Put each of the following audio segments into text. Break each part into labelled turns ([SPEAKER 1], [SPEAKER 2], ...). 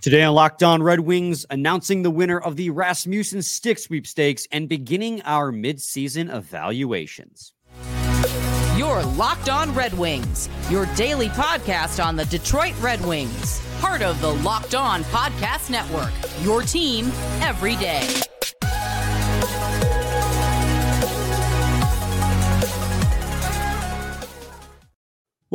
[SPEAKER 1] Today on Locked On Red Wings, announcing the winner of the Rasmussen Stick Sweepstakes and beginning our midseason evaluations.
[SPEAKER 2] Your Locked On Red Wings, your daily podcast on the Detroit Red Wings, part of the Locked On Podcast Network. Your team every day.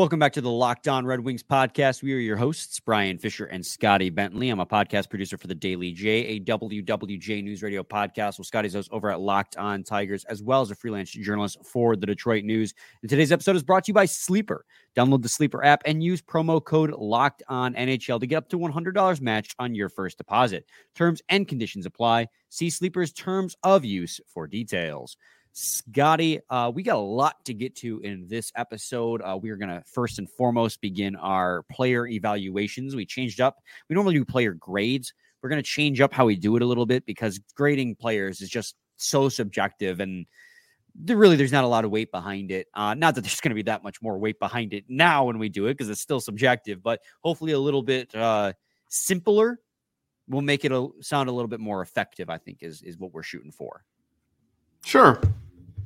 [SPEAKER 1] Welcome back to the Locked On Red Wings podcast. We are your hosts, Brian Fisher and Scotty Bentley. I'm a podcast producer for the Daily J, a WWJ News Radio podcast. Well, Scotty's host over at Locked On Tigers, as well as a freelance journalist for the Detroit News. And today's episode is brought to you by Sleeper. Download the Sleeper app and use promo code Locked On NHL to get up to $100 matched on your first deposit. Terms and conditions apply. See Sleeper's terms of use for details. Scotty, uh, we got a lot to get to in this episode. Uh, we are going to first and foremost begin our player evaluations. We changed up. We normally do player grades. We're going to change up how we do it a little bit because grading players is just so subjective and really there's not a lot of weight behind it. Uh, not that there's going to be that much more weight behind it now when we do it because it's still subjective, but hopefully a little bit uh, simpler will make it a, sound a little bit more effective. I think is is what we're shooting for.
[SPEAKER 3] Sure.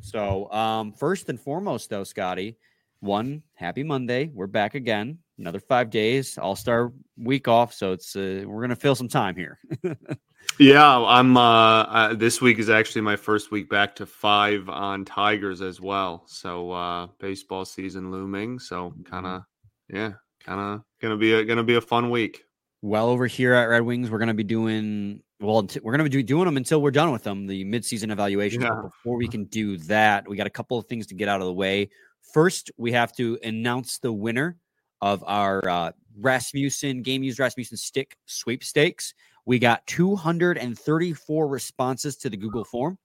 [SPEAKER 1] So, um, first and foremost, though, Scotty, one happy Monday. We're back again. Another five days, All Star week off. So it's uh, we're gonna fill some time here.
[SPEAKER 3] yeah, I'm. Uh, uh, this week is actually my first week back to five on Tigers as well. So uh, baseball season looming. So kind of, yeah, kind of gonna be a gonna be a fun week.
[SPEAKER 1] Well, over here at Red Wings, we're gonna be doing well, we're going to be doing them until we're done with them, the midseason evaluation. Yeah. Before we can do that, we got a couple of things to get out of the way. First, we have to announce the winner of our uh, Rasmussen game used Rasmussen stick sweepstakes. We got 234 responses to the Google form.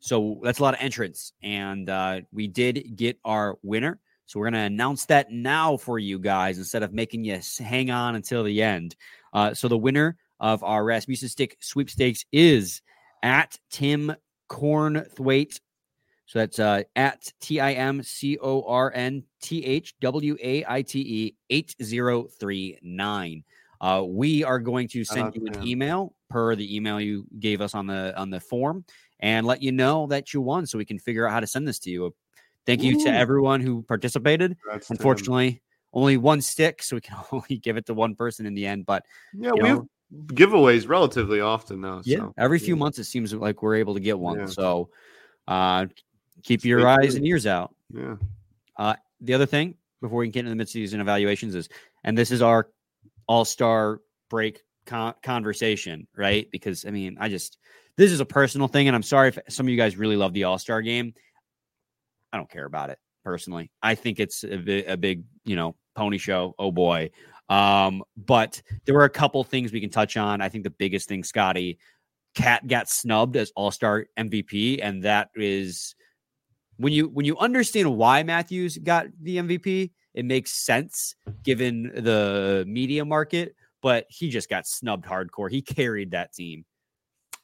[SPEAKER 1] So that's a lot of entrants. And uh, we did get our winner. So we're going to announce that now for you guys instead of making you hang on until the end. Uh, so the winner of our Rasmussen Stick sweepstakes is at Tim Cornthwaite. So that's uh, at T I M C O R N T H W A I T E 8039. Uh, we are going to send you an email per the email you gave us on the on the form and let you know that you won so we can figure out how to send this to you. Thank you Ooh. to everyone who participated. That's Unfortunately, only one stick, so we can only give it to one person in the end. But
[SPEAKER 3] yeah, we know, giveaways relatively often though.
[SPEAKER 1] Yeah, so. every few yeah. months it seems like we're able to get one. Yeah. So uh, keep your eyes and ears out.
[SPEAKER 3] Yeah.
[SPEAKER 1] Uh, the other thing before we can get into the midseason evaluations is, and this is our all star break con- conversation, right? Because I mean, I just this is a personal thing, and I'm sorry if some of you guys really love the all star game. I don't care about it personally. I think it's a, bi- a big, you know, pony show. Oh boy. Um, but there were a couple things we can touch on. I think the biggest thing, Scotty, Cat got snubbed as All Star MVP, and that is when you when you understand why Matthews got the MVP, it makes sense given the media market. But he just got snubbed hardcore. He carried that team.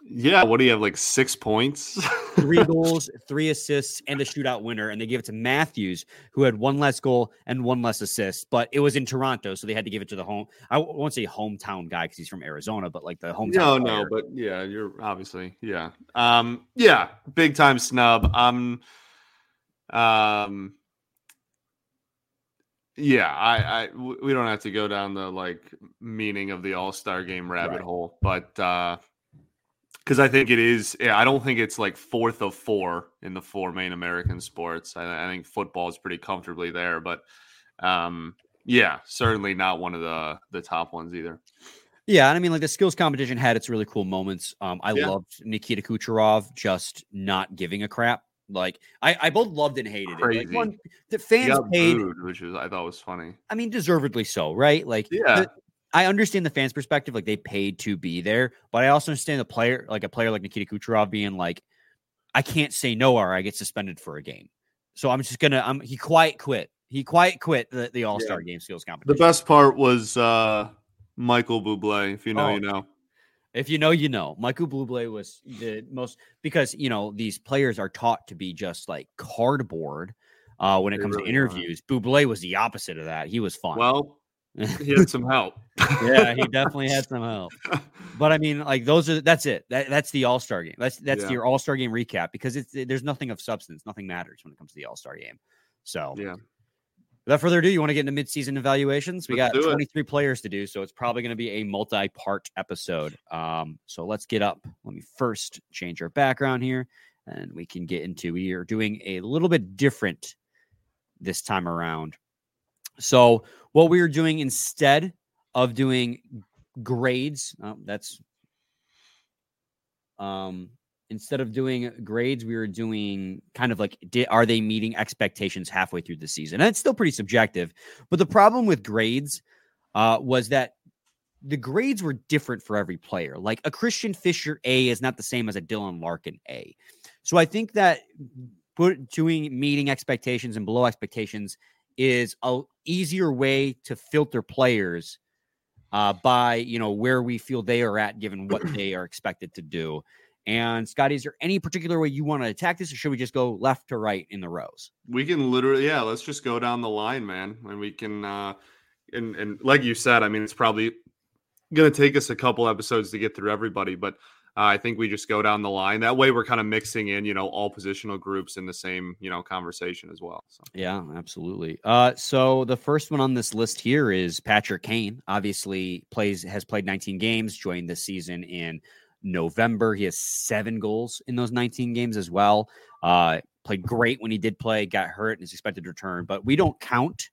[SPEAKER 3] Yeah, what do you have like six points?
[SPEAKER 1] three goals, three assists, and a shootout winner. And they gave it to Matthews, who had one less goal and one less assist. But it was in Toronto, so they had to give it to the home. I won't say hometown guy because he's from Arizona, but like the hometown.
[SPEAKER 3] No, player. no, but yeah, you're obviously yeah, um, yeah, big time snub. Um, um, yeah, I, I, we don't have to go down the like meaning of the All Star Game rabbit right. hole, but uh because I think it is. Yeah, I don't think it's like fourth of four in the four main American sports. I, I think football is pretty comfortably there, but um, yeah, certainly not one of the the top ones either.
[SPEAKER 1] Yeah, and I mean, like the skills competition had its really cool moments. Um, I yeah. loved Nikita Kucherov just not giving a crap. Like I, I both loved and hated Crazy. it. Like one, the fans paid, booed,
[SPEAKER 3] which was I thought was funny.
[SPEAKER 1] I mean, deservedly so, right? Like,
[SPEAKER 3] yeah,
[SPEAKER 1] the, I understand the fans' perspective, like they paid to be there, but I also understand the player, like a player like Nikita Kucherov, being like, I can't say no or I get suspended for a game. So I'm just gonna. I'm he quiet quit. He quiet quit the, the All Star yeah. Game skills competition.
[SPEAKER 3] The best part was uh Michael Bublé. If you know, oh, you know.
[SPEAKER 1] If you know, you know. Michael Bublé was the most because you know these players are taught to be just like cardboard uh, when it they comes really to interviews. Are. Bublé was the opposite of that. He was fun.
[SPEAKER 3] Well, he had some help.
[SPEAKER 1] yeah, he definitely had some help. But I mean, like those are that's it. That, that's the All Star game. That's that's
[SPEAKER 3] Yeah.
[SPEAKER 1] your All Star game recap because it's there's nothing of substance. Nothing matters when it comes to the All Star game. So
[SPEAKER 3] yeah.
[SPEAKER 1] without further ado, you want to get into midseason evaluations? We
[SPEAKER 3] Let's
[SPEAKER 1] got
[SPEAKER 3] do it.
[SPEAKER 1] 23 players to do, so it's probably going to be a multi-part episode. Um, so let's get up. Let me first change our background here, and we can get into. We are doing a little bit different this time around. So what we are doing instead of doing grades, oh, that's um instead of doing grades, we were doing kind of like, are they meeting expectations halfway through the season? And it's still pretty subjective. But the problem with grades uh, was that the grades were different for every player. Like a Christian Fischer A is not the same as a Dylan Larkin A. So I think that put, doing meeting expectations and below expectations is a easier way to filter players uh, by you know where we feel they are at given what they are expected to do. And Scotty, is there any particular way you want to attack this, or should we just go left to right in the rows?
[SPEAKER 3] We can literally, yeah, let's just go down the line, man. And we can, uh, and, and like you said, I mean, it's probably going to take us a couple episodes to get through everybody, but uh, I think we just go down the line. That way we're kind of mixing in, you know, all positional groups in the same, you know, conversation as well. So,
[SPEAKER 1] Yeah, absolutely. Uh, so the first one on this list here is Patrick Kane. Obviously, plays has played 19 games, joined the season in November. He has seven goals in those 19 games as well. Uh, played great when he did play, got hurt, and is expected to return. But we don't count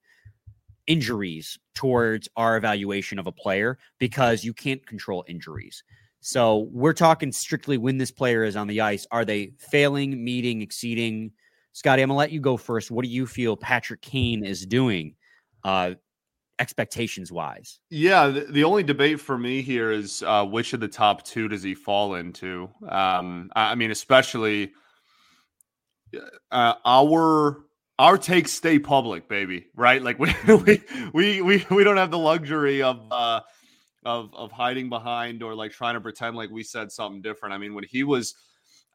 [SPEAKER 1] injuries towards our evaluation of a player because you can't control injuries. So we're talking strictly when this player is on the ice. Are they failing, meeting, exceeding? Scotty, I'm gonna let you go first. What do you feel Patrick Kane is doing, uh, expectations wise?
[SPEAKER 3] yeah, the, the only debate for me here is uh, which of the top two does he fall into? Um, I mean, especially uh, our our takes stay public, baby. Right? Like we we we we, we don't have the luxury of uh, of of hiding behind or like trying to pretend like we said something different. I mean, when he was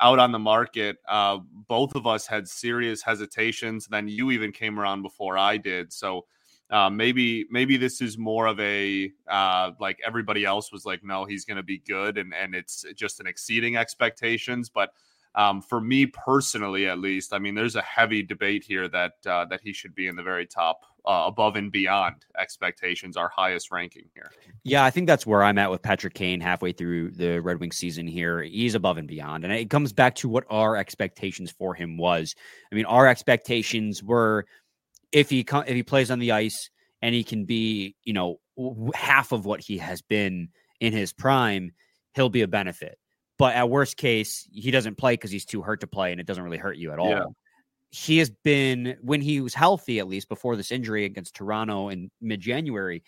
[SPEAKER 3] out on the market, uh, both of us had serious hesitations. Then you even came around before I did, so. Uh, maybe maybe this is more of a uh, like everybody else was like no he's going to be good and and it's just an exceeding expectations but um, for me personally, at least, I mean, there's a heavy debate here that uh, that he should be in the very top, uh, above and beyond expectations, our highest ranking here.
[SPEAKER 1] Yeah, I think that's where I'm at with Patrick Kane halfway through the Red Wings season here. He's above and beyond. And it comes back to what our expectations for him was. I mean, our expectations were if he co- if he plays on the ice and he can be, you know, w- half of what he has been in his prime, he'll be a benefit. But at worst case, he doesn't play because he's too hurt to play and it doesn't really hurt you at all.
[SPEAKER 3] Yeah.
[SPEAKER 1] He has been when he was healthy, at least before this injury against Toronto in mid January,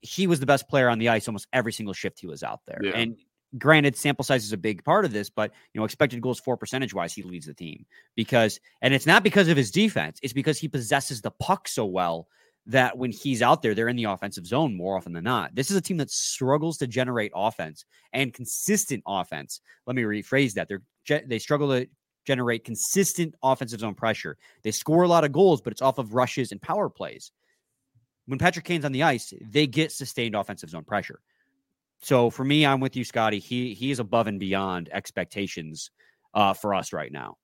[SPEAKER 1] he was the best player on the ice almost every single shift he was out there.
[SPEAKER 3] Yeah.
[SPEAKER 1] And granted, sample size is a big part of this, but you know, expected goals for percentage wise, he leads the team because, and it's not because of his defense, it's because he possesses the puck so well that when he's out there, they're in the offensive zone more often than not. This is a team that struggles to generate offense and consistent offense. Let me rephrase that. They're they struggle to generate consistent offensive zone pressure. They score a lot of goals, but it's off of rushes and power plays. When Patrick Kane's on the ice, they get sustained offensive zone pressure. So for me, I'm with you, Scotty. He he is above and beyond expectations uh, for us right now.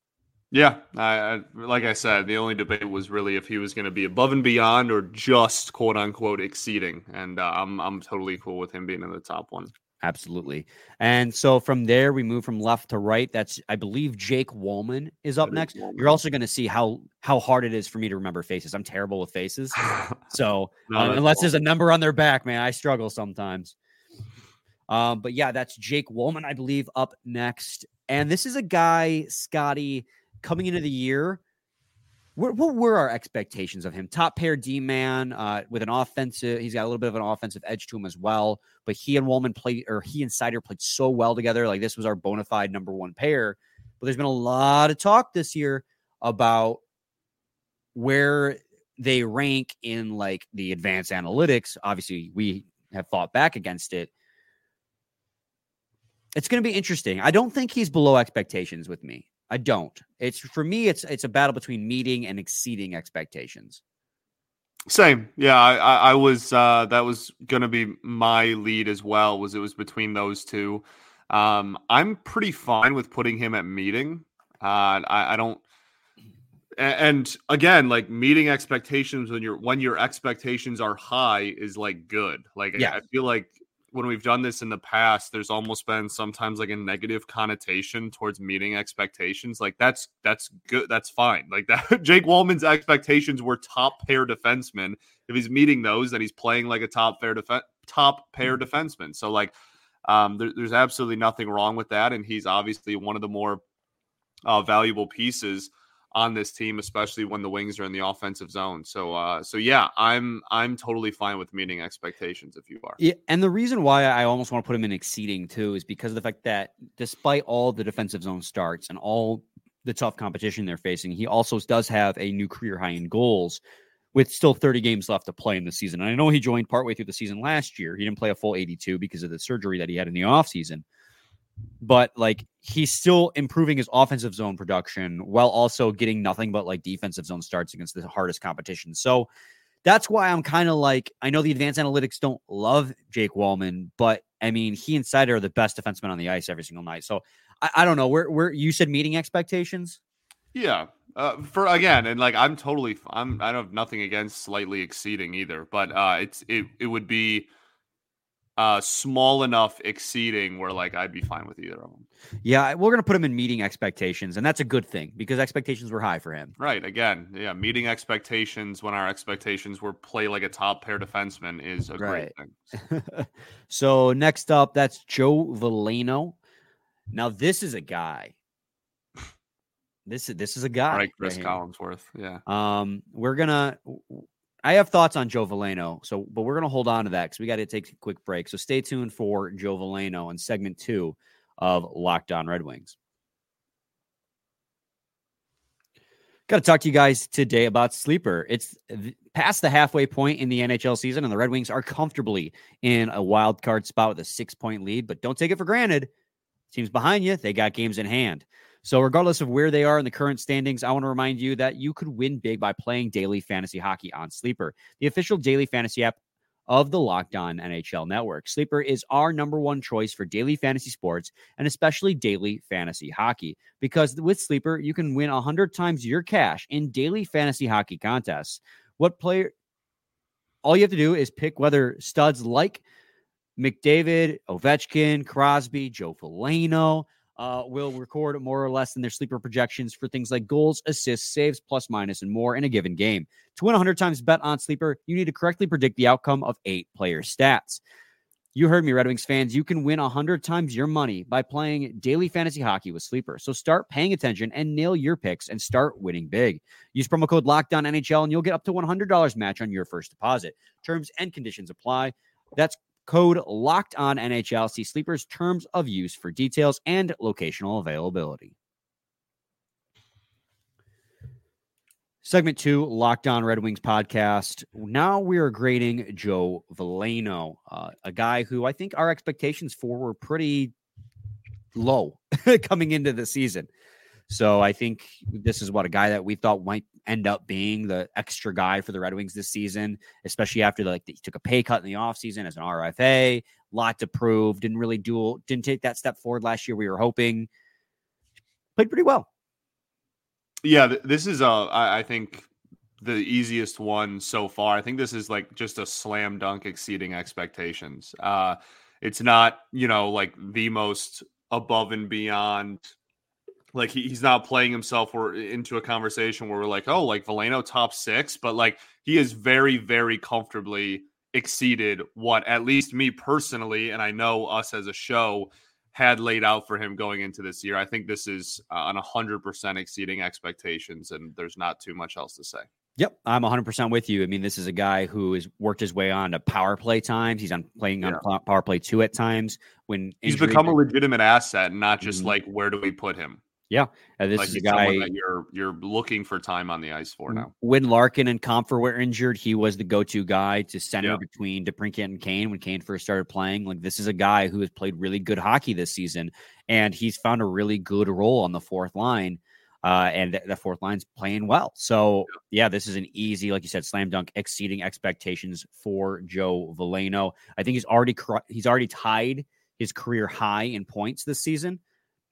[SPEAKER 3] Yeah, I, I like I said, the only debate was really if he was going to be above and beyond or just quote unquote exceeding, and uh, I'm I'm totally cool with him being in the top one.
[SPEAKER 1] Absolutely. And so from there, we move from left to right. That's, I believe, Jake Walman is up next.
[SPEAKER 3] Walman.
[SPEAKER 1] You're also going to see how how hard it is for me to remember faces. I'm terrible with faces. So
[SPEAKER 3] No,
[SPEAKER 1] um, unless
[SPEAKER 3] cool.
[SPEAKER 1] there's a number on their back, man, I struggle sometimes. Um, but yeah, that's Jake Walman, I believe, up next. And this is a guy, Scotty, coming into the year. What, what were our expectations of him? Top pair D man uh, with an offensive. He's got a little bit of an offensive edge to him as well. But he and Walman played, or he and Seider played so well together. Like this was our bona fide number one pair. But there's been a lot of talk this year about where they rank in like the advanced analytics. Obviously, we have fought back against it. It's going to be interesting. I don't think he's below expectations with me. I don't. It's for me. It's it's a battle between meeting and exceeding expectations.
[SPEAKER 3] Same, yeah. I, I, I was uh, that was going to be my lead as well. Was it was between those two. Um, I'm pretty fine with putting him at meeting. Uh, I, I don't. And again, like meeting expectations when your when your expectations are high is like good. Like yeah. I feel like when we've done this in the past, there's almost been sometimes like a negative connotation towards meeting expectations. Like that's that's good. That's fine. Like that Jake Walman's expectations were top pair defensemen. If he's meeting those, then he's playing like a top pair def- top pair mm-hmm. defenseman. So like um, there, there's absolutely nothing wrong with that. And he's obviously one of the more uh, valuable pieces on this team, especially when the wings are in the offensive zone. So, uh, so yeah, I'm I'm totally fine with meeting expectations if you are.
[SPEAKER 1] Yeah, and the reason why I almost want to put him in exceeding too is because of the fact that despite all the defensive zone starts and all the tough competition they're facing, he also does have a new career high in goals. With still 30 games left to play in the season. And I know he joined partway through the season last year. He didn't play a full 82 because of the surgery that he had in the offseason but like he's still improving his offensive zone production while also getting nothing but like defensive zone starts against the hardest competition. So that's why I'm kind of like I know the advanced analytics don't love Jake Walman, but I mean he and Seider are the best defensemen on the ice every single night. So I, I don't know where where you said meeting expectations.
[SPEAKER 3] Yeah, uh, for again, and like I'm totally I'm I don't have nothing against slightly exceeding either, but uh, it's it it would be uh small enough exceeding where like I'd be fine with either of them.
[SPEAKER 1] Yeah, we're gonna put him in meeting expectations, and that's a good thing because expectations were high for him.
[SPEAKER 3] Right. Again, yeah, meeting expectations when our expectations were play like a top pair defenseman is a right. great
[SPEAKER 1] thing. so next up, that's Joe Veleno. Now this is a guy. This is this is a guy.
[SPEAKER 3] Right, Chris right Collinsworth. Yeah.
[SPEAKER 1] Um, we're gonna I have thoughts on Joe Veleno, so but we're gonna hold on to that because we got to take a quick break. So stay tuned for Joe Veleno in segment two of Locked On Red Wings. Got to talk to you guys today about Sleeper. It's past the halfway point in the NHL season, and the Red Wings are comfortably in a wild card spot with a six point lead. But don't take it for granted. Teams behind you, they got games in hand. So, regardless of where they are in the current standings, I want to remind you that you could win big by playing daily fantasy hockey on Sleeper, the official daily fantasy app of the Locked On NHL Network. Sleeper is our number one choice for daily fantasy sports and especially daily fantasy hockey because with Sleeper, you can win 100 times your cash in daily fantasy hockey contests. What player all you have to do is pick whether studs like McDavid, Ovechkin, Crosby, Joe Veleno, uh, will record more or less than their sleeper projections for things like goals, assists, saves, plus minus, and more in a given game. To win 100 times bet on sleeper, you need to correctly predict the outcome of eight player stats. You heard me, Red Wings fans. You can win 100 times your money by playing daily fantasy hockey with Sleeper. So start paying attention and nail your picks and start winning big. Use promo code LOCKEDON NHL and you'll get up to $100 match on your first deposit. Terms and conditions apply. That's Code locked on NHL. See Sleeper's terms of use for details and locational availability. Segment two, Locked On Red Wings podcast. Now we are grading Joe Veleno, uh, a guy who I think our expectations for were pretty low coming into the season. So I think this is what a guy that we thought might end up being the extra guy for the Red Wings this season, especially after like he took a pay cut in the offseason as an RFA, lot to prove, didn't really do didn't take that step forward last year. We were hoping played pretty well.
[SPEAKER 3] Yeah, this is uh I think the easiest one so far. I think this is like just a slam dunk exceeding expectations. Uh it's not, you know, like the most above and beyond like he, he's not playing himself or into a conversation where we're like, oh, like Veleno top six, but like he is very, very comfortably exceeded what at least me personally, and I know us as a show had laid out for him going into this year. I think this is uh, on hundred percent exceeding expectations, and there's not too much else to say.
[SPEAKER 1] Yep, I'm 100% with you. I mean, this is a guy who has worked his way on to power play times. He's on playing on yeah. power play two at times. When
[SPEAKER 3] he's become a legitimate asset, not just mm-hmm. like where do we put him.
[SPEAKER 1] Yeah, uh, this like is a guy
[SPEAKER 3] that you're you're looking for time on the ice for now.
[SPEAKER 1] When Larkin and Compher were injured, he was the go-to guy to center yeah. between DeBrincat and Kane when Kane first started playing. Like this is a guy who has played really good hockey this season, and he's found a really good role on the fourth line. Uh, and the fourth line's playing well. So, yeah, this is an easy, like you said, slam dunk, exceeding expectations for Joe Veleno. I think he's already he's already tied his career high in points this season.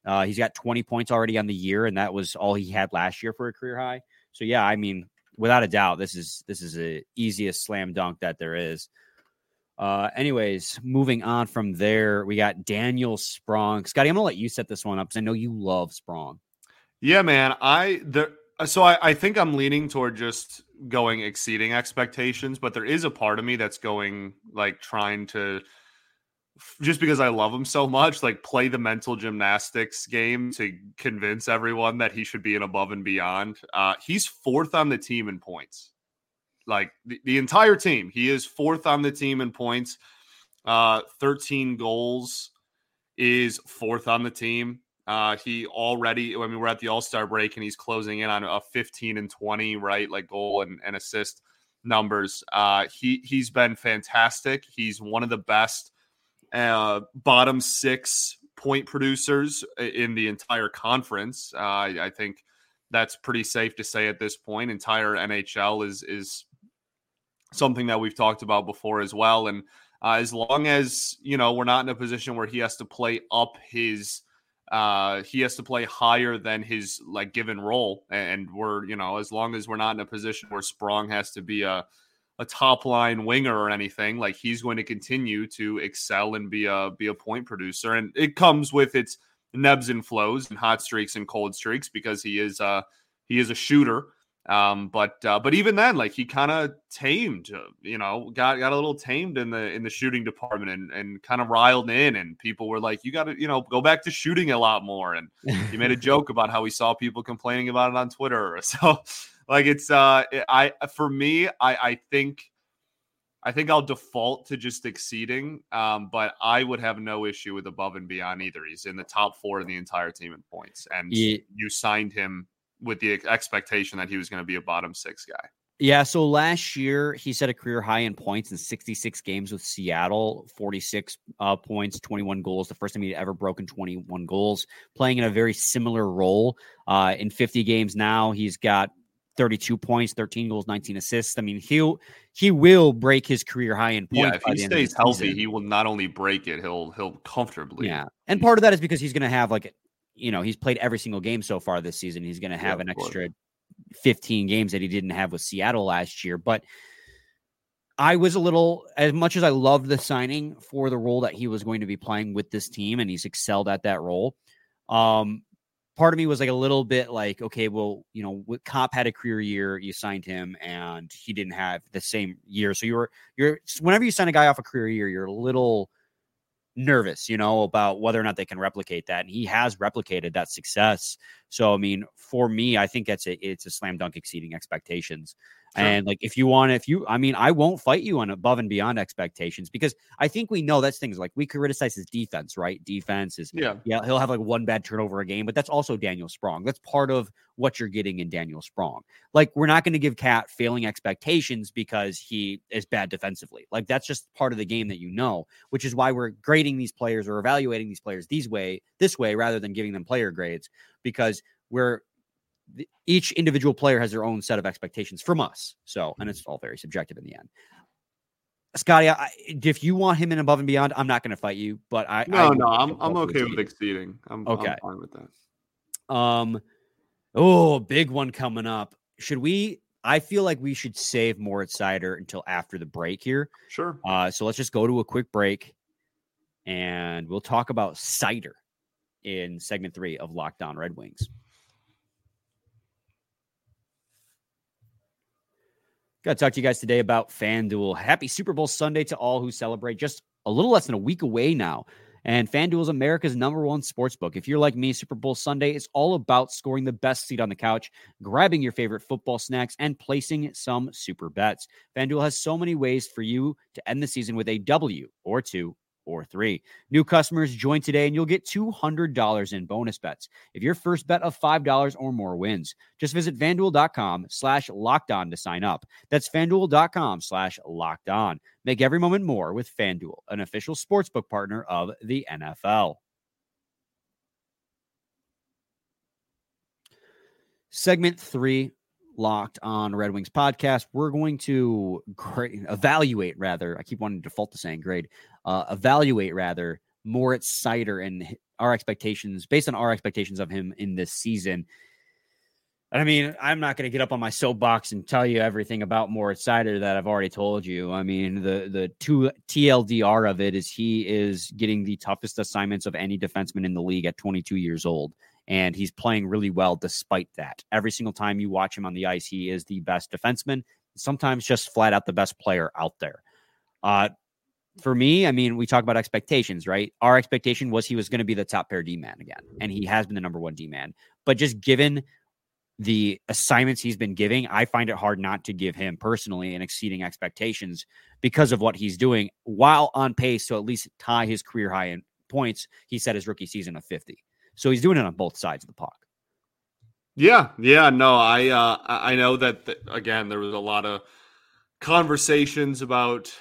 [SPEAKER 1] Uh, he's got 20 points already on the year, and that was all he had last year for a career high. So, yeah, I mean, without a doubt, this is this is the easiest slam dunk that there is. Uh, anyways, moving on from there, we got Daniel Sprong. Scotty, I'm gonna let you set this one up because I know you love Sprong.
[SPEAKER 3] Yeah, man. I there so I, I think I'm leaning toward just going exceeding expectations, but there is a part of me that's going like trying to just because I love him so much, like play the mental gymnastics game to convince everyone that he should be an above and beyond. Uh, he's fourth on the team in points, like the, the entire team. He is fourth on the team in points. Uh, 13 goals is fourth on the team. Uh, he already, I mean, we're at the All Star break and he's closing in on a 15 and 20, right? Like goal and, and assist numbers. Uh, he he's been fantastic. He's one of the best uh, bottom six point producers in the entire conference. Uh, I, think that's pretty safe to say at this point. Entire NHL is is something that we've talked about before as well. And uh, as long as you know we're not in a position where he has to play up his uh he has to play higher than his like given role and we're you know as long as we're not in a position where sprong has to be a a top line winger or anything. Like he's going to continue to excel and be a be a point producer, and it comes with its nebs and flows and hot streaks and cold streaks because he is uh he is a shooter. Um, but uh, but even then, like he kind of tamed, uh, you know, got got a little tamed in the in the shooting department and and kind of riled in, and people were like, you got to you know go back to shooting a lot more. And he made a joke about how he saw people complaining about it on Twitter. So like it's uh I for me, I I think I think I'll default to just exceeding, um, but I would have no issue with above and beyond either. He's in the top four of the entire team in points, and yeah. you signed him with the expectation that he was going to be a bottom six guy.
[SPEAKER 1] Yeah. So last year he set a career high in points in 66 games with Seattle, 46 uh, points, 21 goals. The first time he'd ever broken 21 goals, playing in a very similar role. Uh, in 50 games now, he's got 32 points, 13 goals, 19 assists. I mean, he'll he will break his career high in points.
[SPEAKER 3] Yeah, if he stays healthy, he will not only break it, he'll he'll comfortably.
[SPEAKER 1] Yeah, and part of that is because he's going to have like, you know, he's played every single game so far this season. He's going to have yeah, an extra 15 games that he didn't have with Seattle last year, but. I was a little, as much as I loved the signing for the role that he was going to be playing with this team, and he's excelled at that role. Um, part of me was like a little bit like, okay, well, you know, Cop had a career year, you signed him, and he didn't have the same year. So you were you're whenever you sign a guy off a career year, you're a little nervous, you know, about whether or not they can replicate that. And he has replicated that success. So I mean, for me, I think that's a it's a slam dunk exceeding expectations. Sure. And like, if you want, if you, I mean, I won't fight you on above and beyond expectations because I think we know that's things like we criticize his defense, right? Defense is, yeah, yeah, he'll have like one bad turnover a game, but that's also Daniel Sprong. That's part of what you're getting in Daniel Sprong. Like, we're not going to give Cat failing expectations because he is bad defensively. Like, that's just part of the game that you know, which is why we're grading these players or evaluating these players these way, this way, rather than giving them player grades because we're each individual player has their own set of expectations from us. So, and it's mm-hmm. all very subjective in the end. Scotty, I, if you want him in above and beyond, I'm not going to fight you, but I
[SPEAKER 3] no, I, no, I'm I'm okay with exceeding. I'm okay, I'm fine with that.
[SPEAKER 1] Um, oh, big one coming up. Should we? I feel like we should save Moritz Seider until after the break here.
[SPEAKER 3] Sure.
[SPEAKER 1] Uh, so let's just go to a quick break, and we'll talk about Seider in segment three of Locked On Red Wings. Got to talk to you guys today about FanDuel. Happy Super Bowl Sunday to all who celebrate. Just a little less than a week away now. And FanDuel is America's number one sports book. If you're like me, Super Bowl Sunday is all about scoring the best seat on the couch, grabbing your favorite football snacks, and placing some super bets. FanDuel has so many ways for you to end the season with a W or two or three. New customers join today and you'll get $200 in bonus bets if your first bet of $5 or more wins. Just visit fanduel.com slash locked on to sign up. That's fanduel.com slash locked on. Make every moment more with FanDuel, an official sportsbook partner of the NFL. Segment three, locked on Red Wings podcast. We're going to evaluate, rather. I keep wanting to default to saying grade. Uh, evaluate, rather, Moritz Seider and our expectations, based on our expectations of him in this season. I mean, I'm not going to get up on my soapbox and tell you everything about Moritz Seider that I've already told you. I mean, the the two TLDR of it is he is getting the toughest assignments of any defenseman in the league at 22 years old, and he's playing really well despite that. Every single time you watch him on the ice, he is the best defenseman. Sometimes just flat out the best player out there. Uh, for me, I mean, we talk about expectations, right? Our expectation was he was going to be the top pair D man again, and he has been the number one D man. But just given the assignments he's been giving, I find it hard not to give him personally and exceeding expectations because of what he's doing while on pace to at least tie his career high in points. He set his rookie season of 50. So he's doing it on both sides of the puck.
[SPEAKER 3] Yeah, yeah, no, I uh I know that th- again there was a lot of conversations about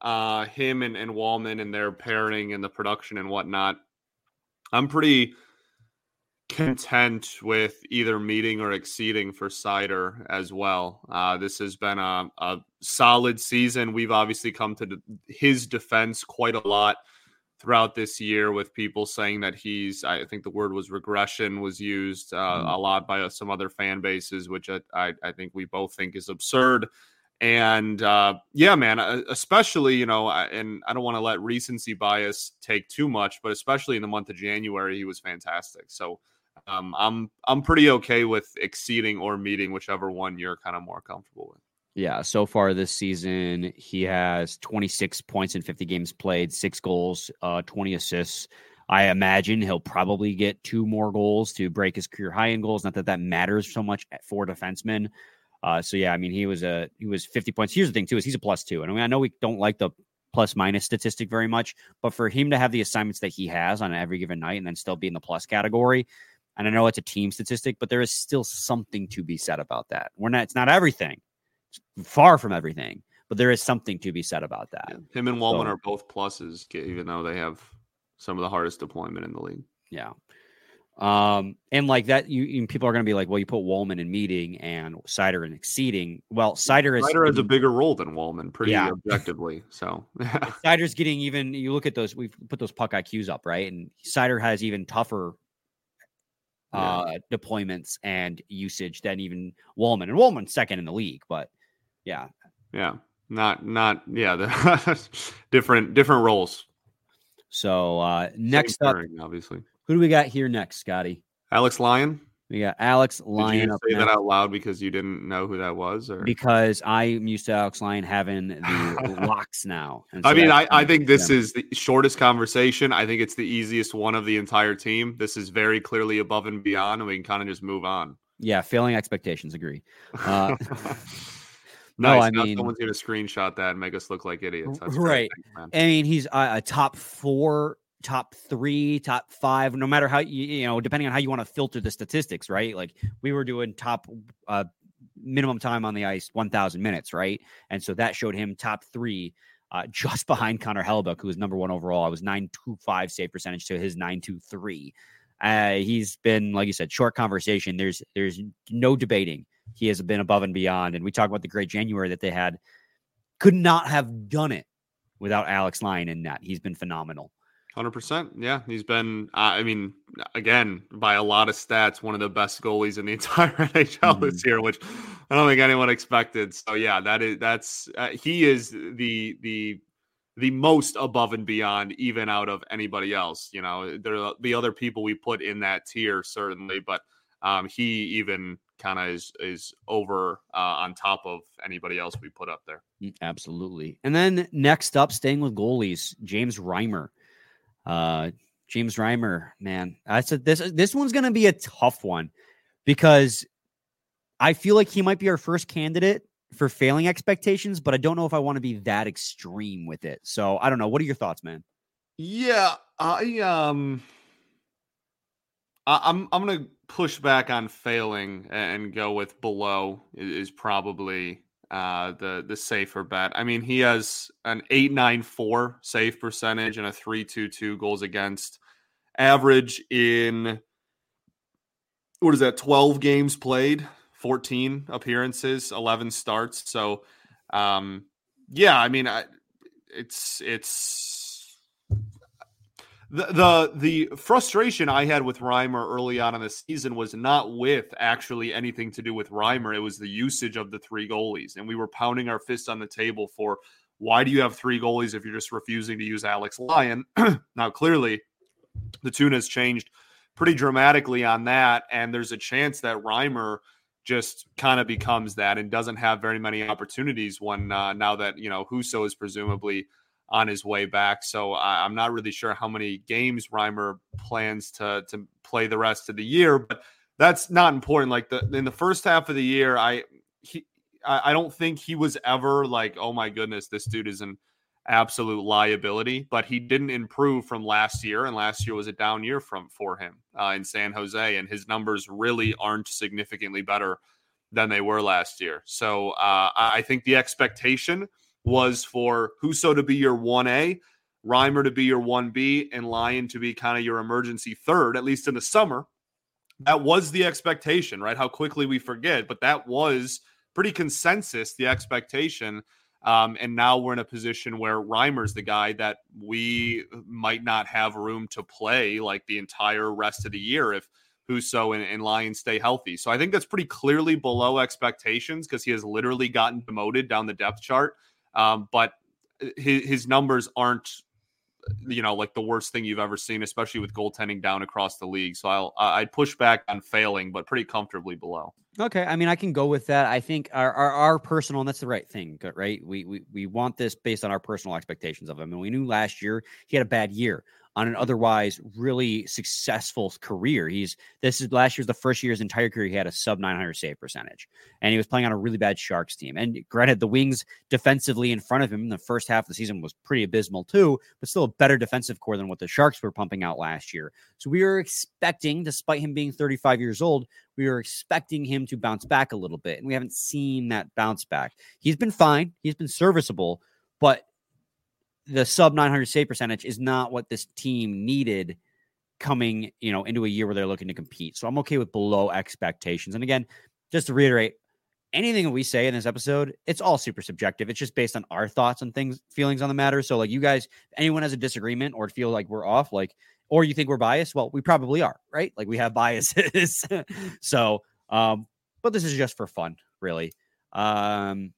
[SPEAKER 3] uh him and, and Walman and their pairing and the production and whatnot. I'm pretty content with either meeting or exceeding for Seider as well. Uh, this has been a, a, solid season. We've obviously come to his defense quite a lot throughout this year with people saying that he's, I think the word was regression was used uh, mm-hmm. a lot by some other fan bases, which I, I, I think we both think is absurd. And uh, yeah, man, uh, especially, you know, and I don't want to let recency bias take too much, but especially in the month of January, he was fantastic. So, um, I'm I'm pretty okay with exceeding or meeting whichever one you're kind of more comfortable with.
[SPEAKER 1] Yeah, so far this season, he has 26 points in 50 games played, six goals, uh, 20 assists. I imagine he'll probably get two more goals to break his career high in goals. Not that that matters so much for defensemen. Uh, so yeah, I mean, he was a he was 50 points. Here's the thing too: is he's a plus two, and I mean, I know we don't like the plus minus statistic very much, but for him to have the assignments that he has on every given night and then still be in the plus category, and I know it's a team statistic, but there is still something to be said about that. We're not, it's not everything, far from everything, but there is something to be said about that. Yeah.
[SPEAKER 3] Him and Walman so, are both pluses, even though they have some of the hardest deployment in the league.
[SPEAKER 1] Yeah. Um, and like that, you, you people are going to be like, well, you put Walman in meeting and Seider in exceeding. Well, Seider is
[SPEAKER 3] Seider has a bigger role than Walman, pretty yeah. objectively. So
[SPEAKER 1] Seider's getting even. You look at those. We've put those puck IQs up, right? And Seider has even tougher uh, deployments and usage than even Walman. And Walman's second in the league, but yeah,
[SPEAKER 3] yeah, not not yeah, the different different roles.
[SPEAKER 1] So uh, next up, obviously, who do we got here next, Scotty?
[SPEAKER 3] Alex Lyon.
[SPEAKER 1] We got Alex Lyon.
[SPEAKER 3] Did you say that out loud because you didn't know who that was, or
[SPEAKER 1] because I'm used to Alex Lyon having the locks now?
[SPEAKER 3] So I mean, I, I think this is the shortest conversation. I think it's the easiest one of the entire team. This is very clearly above and beyond, and we can kind of just move on.
[SPEAKER 1] Yeah, failing expectations. Agree. Uh,
[SPEAKER 3] no, I mean, someone's going to screenshot that and make us look like idiots.
[SPEAKER 1] That's right. I mean, he's a, a top four top three, top five, no matter how you, you know, depending on how you want to filter the statistics, right? Like we were doing top uh, minimum time on the ice, 1,000 minutes, right? And so that showed him top three, uh, just behind Connor Hellebuyck, who was number one overall. I was 925 save percentage to his 923. Uh, he's been, like you said, short conversation. There's there's no debating. He has been above and beyond. And we talk about the great January that they had. Could not have done it without Alex Lyon in that. He's been phenomenal.
[SPEAKER 3] Hundred percent. Yeah, he's been. Uh, I mean, again, by a lot of stats, one of the best goalies in the entire NHL mm-hmm. this year, which I don't think anyone expected. So yeah, that is that's uh, he is the the the most above and beyond, even out of anybody else. You know, there are the other people we put in that tier certainly, but um, he even kind of is is over uh, on top of anybody else we put up there.
[SPEAKER 1] Mm, absolutely. And then next up, staying with goalies, James Reimer. Uh, James Reimer, man, I said this this one's going to be a tough one because I feel like he might be our first candidate for failing expectations, but I don't know if I want to be that extreme with it. So I don't know. What are your thoughts, man?
[SPEAKER 3] Yeah, I um, I, I'm I'm gonna push back on failing and go with below is probably uh, the the safer bet. I mean, he has an eight nine four save percentage and a three two two goals against average in what is that? Twelve games played, fourteen appearances, eleven starts. So, um, yeah, I mean, I, it's it's the the the frustration I had with Reimer early on in the season was not with actually anything to do with Reimer. It was the usage of the three goalies, and we were pounding our fists on the table for why do you have three goalies if you're just refusing to use Alex Lyon? now, clearly, the tune has changed pretty dramatically on that, and there's a chance that Reimer just kind of becomes that and doesn't have very many opportunities when uh, now that you know Husso is presumably on his way back. So I, am not really sure how many games Reimer plans to to play the rest of the year, but that's not important. Like the in the first half of the year, I he I, I don't think he was ever like, oh my goodness, this dude is an absolute liability. But he didn't improve from last year, and last year was a down year from for him uh, in San Jose, and his numbers really aren't significantly better than they were last year. So uh, I think the expectation was for Husso to be your 1A, Reimer to be your 1B, and Lyon to be kind of your emergency third, at least in the summer. That was the expectation, right? How quickly we forget, but that was pretty consensus the expectation. Um, and now we're in a position where Reimer's the guy that we might not have room to play like the entire rest of the year if Husso and, and Lions stay healthy. So I think that's pretty clearly below expectations because he has literally gotten demoted down the depth chart. Um, but uh, his, his numbers aren't you know like the worst thing you've ever seen especially with goaltending down across the league. So i'll i'd push back on failing but pretty comfortably below.
[SPEAKER 1] Okay i mean i can go with that. I think our our, our personal and that's the right thing good, right? We, we we want this based on our personal expectations of him. And we knew last year he had a bad year on an otherwise really successful career. He's this is last year's the first year his entire career he had a sub 900 save percentage, and he was playing on a really bad Sharks team. And granted, the Wings defensively in front of him in the first half of the season was pretty abysmal too, but still a better defensive core than what the Sharks were pumping out last year. So we were expecting, despite him being 35 years old, we were expecting him to bounce back a little bit, and we haven't seen that bounce back. He's been fine, he's been serviceable, but the sub 900 save percentage is not what this team needed coming, you know, into a year where they're looking to compete. So I'm okay with below expectations. And again, just to reiterate, anything that we say in this episode, it's all super subjective. It's just based on our thoughts and things, feelings on the matter. So like you guys, anyone has a disagreement or feel like we're off, like, or you think we're biased, well, we probably are, right? Like we have biases. so, um, but this is just for fun, really. Um,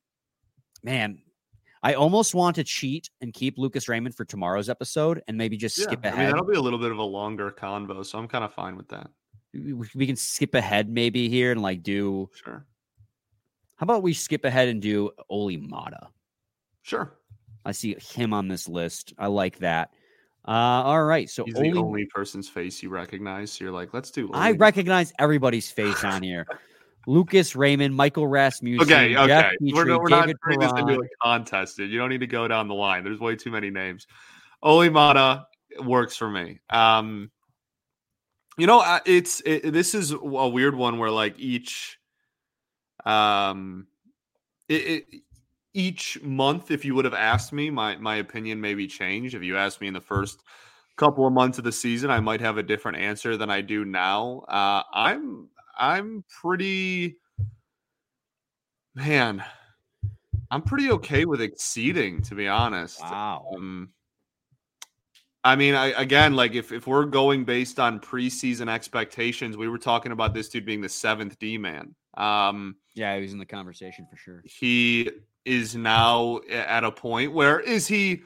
[SPEAKER 1] man, I almost want to cheat and keep Lucas Raymond for tomorrow's episode and maybe just
[SPEAKER 3] yeah,
[SPEAKER 1] skip ahead.
[SPEAKER 3] I mean, that'll be a little bit of a longer convo, so I'm kind of fine with that.
[SPEAKER 1] We can skip ahead maybe here and like do.
[SPEAKER 3] Sure.
[SPEAKER 1] How about we skip ahead and do Olli Maatta?
[SPEAKER 3] Sure.
[SPEAKER 1] I see him on this list. I like that. Uh, all right. So
[SPEAKER 3] he's Olli, the only person's face you recognize. So you're like, let's do.
[SPEAKER 1] I recognize everybody's face on here. Lucas Raymond, Michael Rasmussen.
[SPEAKER 3] Okay, okay. Jeff Petry, we're, we're not turning this into a contest, dude. You don't need to go down the line. There's way too many names. Olli Maatta works for me. Um, you know, it's it, this is a weird one where like each, um, it, it, each month, if you would have asked me, my my opinion maybe changed. If you asked me in the first couple of months of the season, I might have a different answer than I do now. Uh, I'm I'm pretty man. I'm pretty okay with exceeding, to be honest.
[SPEAKER 1] Wow.
[SPEAKER 3] Um, I mean, I, again, like if, if we're going based on preseason expectations, we were talking about this dude being the seventh D man. Um,
[SPEAKER 1] yeah, he was in the conversation for sure.
[SPEAKER 3] He is now at a point where is he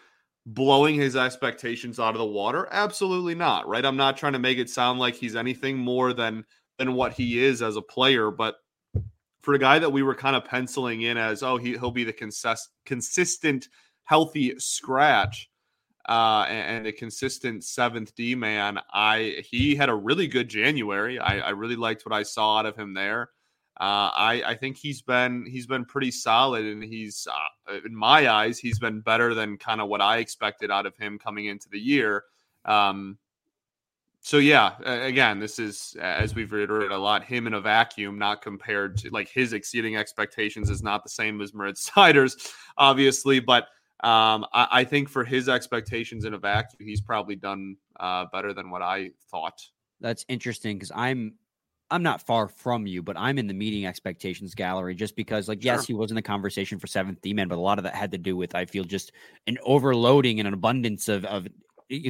[SPEAKER 3] blowing his expectations out of the water? Absolutely not. Right. I'm not trying to make it sound like he's anything more than than what he is as a player. But for a guy that we were kind of penciling in as, oh, he, he'll be the consist- consistent, healthy scratch uh, and, a consistent seventh D man, I he had a really good January. I, I really liked what I saw out of him there. Uh, I, I think he's been he's been pretty solid, and he's uh, in my eyes he's been better than kind of what I expected out of him coming into the year. Um, so yeah, again, this is as we've reiterated a lot, him in a vacuum, not compared to like his exceeding expectations is not the same as Moritz Seider's, obviously, but um, I, I, think for his expectations in a vacuum, he's probably done uh, better than what I thought.
[SPEAKER 1] That's interesting because I'm I'm not far from you, but I'm in the meeting expectations gallery just because, like, yes, he was in the conversation for seventh D man, but a lot of that had to do with, I feel, just an overloading and an abundance of, of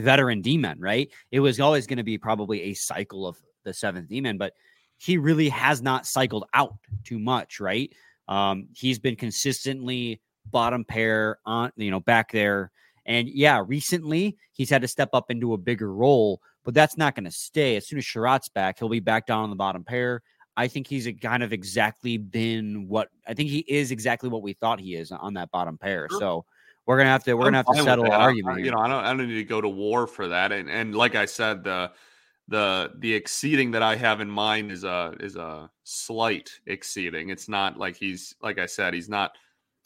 [SPEAKER 1] veteran D men, right? It was always going to be probably a cycle of the seventh D man, but he really has not cycled out too much, right? Um, he's been consistently bottom pair on, you know, back there. And yeah, recently he's had to step up into a bigger role, but that's not going to stay. As soon as Chiarot's back, he'll be back down on the bottom pair. I think he's a kind of exactly been what I think he is exactly what we thought he is on that bottom pair. So we're gonna have to we're I'm gonna have to settle an argument.
[SPEAKER 3] you know, I don't I don't need to go to war for that. And and like I said, the the the exceeding that I have in mind is a is a slight exceeding. It's not like he's like I said, he's not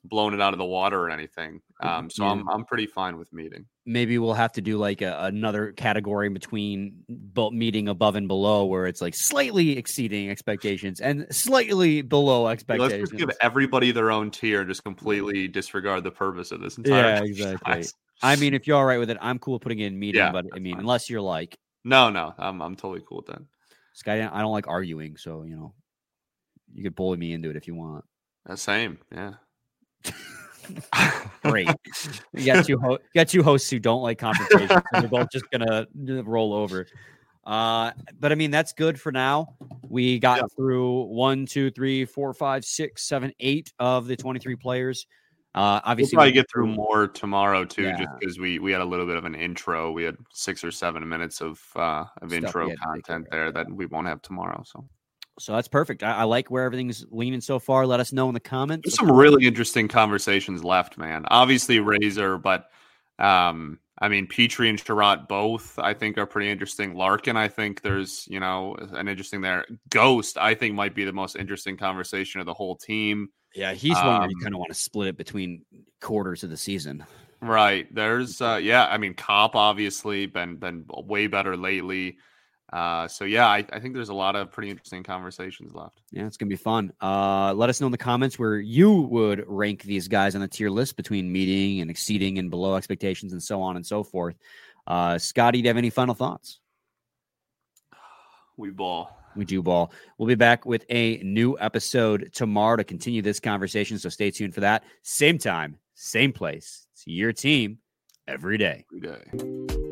[SPEAKER 3] blown it out of the water or anything. Mm-hmm. Um, so yeah. I'm I'm pretty fine with meeting.
[SPEAKER 1] Maybe we'll have to do like a, another category between both meeting above and below, where it's like slightly exceeding expectations and slightly below expectations. Let's
[SPEAKER 3] just give everybody their own tier. Just completely disregard the purpose of this entire.
[SPEAKER 1] Yeah, exactly. I mean, if you're all right with it, I'm cool putting in meeting. Yeah, but I mean, fine. unless you're like,
[SPEAKER 3] no, no, I'm I'm totally cool with that.
[SPEAKER 1] Sky, I don't like arguing, so you know, you could bully me into it if you want.
[SPEAKER 3] The same, yeah.
[SPEAKER 1] Great. You got two ho- you got two hosts who don't like confrontation. They're both just gonna roll over. Uh, but I mean that's good for now. We got yeah. through one, two, three, four, five, six, seven, eight of the 23 players. Uh, obviously,
[SPEAKER 3] we'll probably get through more tomorrow too, yeah. just because we we had a little bit of an intro. We had six or seven minutes of uh, of Stuff intro content there that we won't have tomorrow. So
[SPEAKER 1] so that's perfect. I, I, like where everything's leaning so far. Let us know in the comments.
[SPEAKER 3] There's some really interesting conversations left, man. Obviously, Razor, but um, I mean, Petry and Chiarot both I think are pretty interesting. Larkin, I think there's you know an interesting there. Ghost, I think might be the most interesting conversation of the whole team.
[SPEAKER 1] Yeah, he's um, one where you um, kind of want to split it between quarters of the season.
[SPEAKER 3] Right. There's uh yeah, I mean Copp, obviously been been way better lately. Uh, so yeah, I, I, think there's a lot of pretty interesting conversations left.
[SPEAKER 1] Yeah, it's gonna be fun. Uh, let us know in the comments where you would rank these guys on the tier list between meeting and exceeding and below expectations and so on and so forth. Uh, Scotty, do you have any final thoughts?
[SPEAKER 3] We ball.
[SPEAKER 1] We do ball. We'll be back with a new episode tomorrow to continue this conversation. So stay tuned for that. Same time, same place. It's your team every day.
[SPEAKER 3] Every day.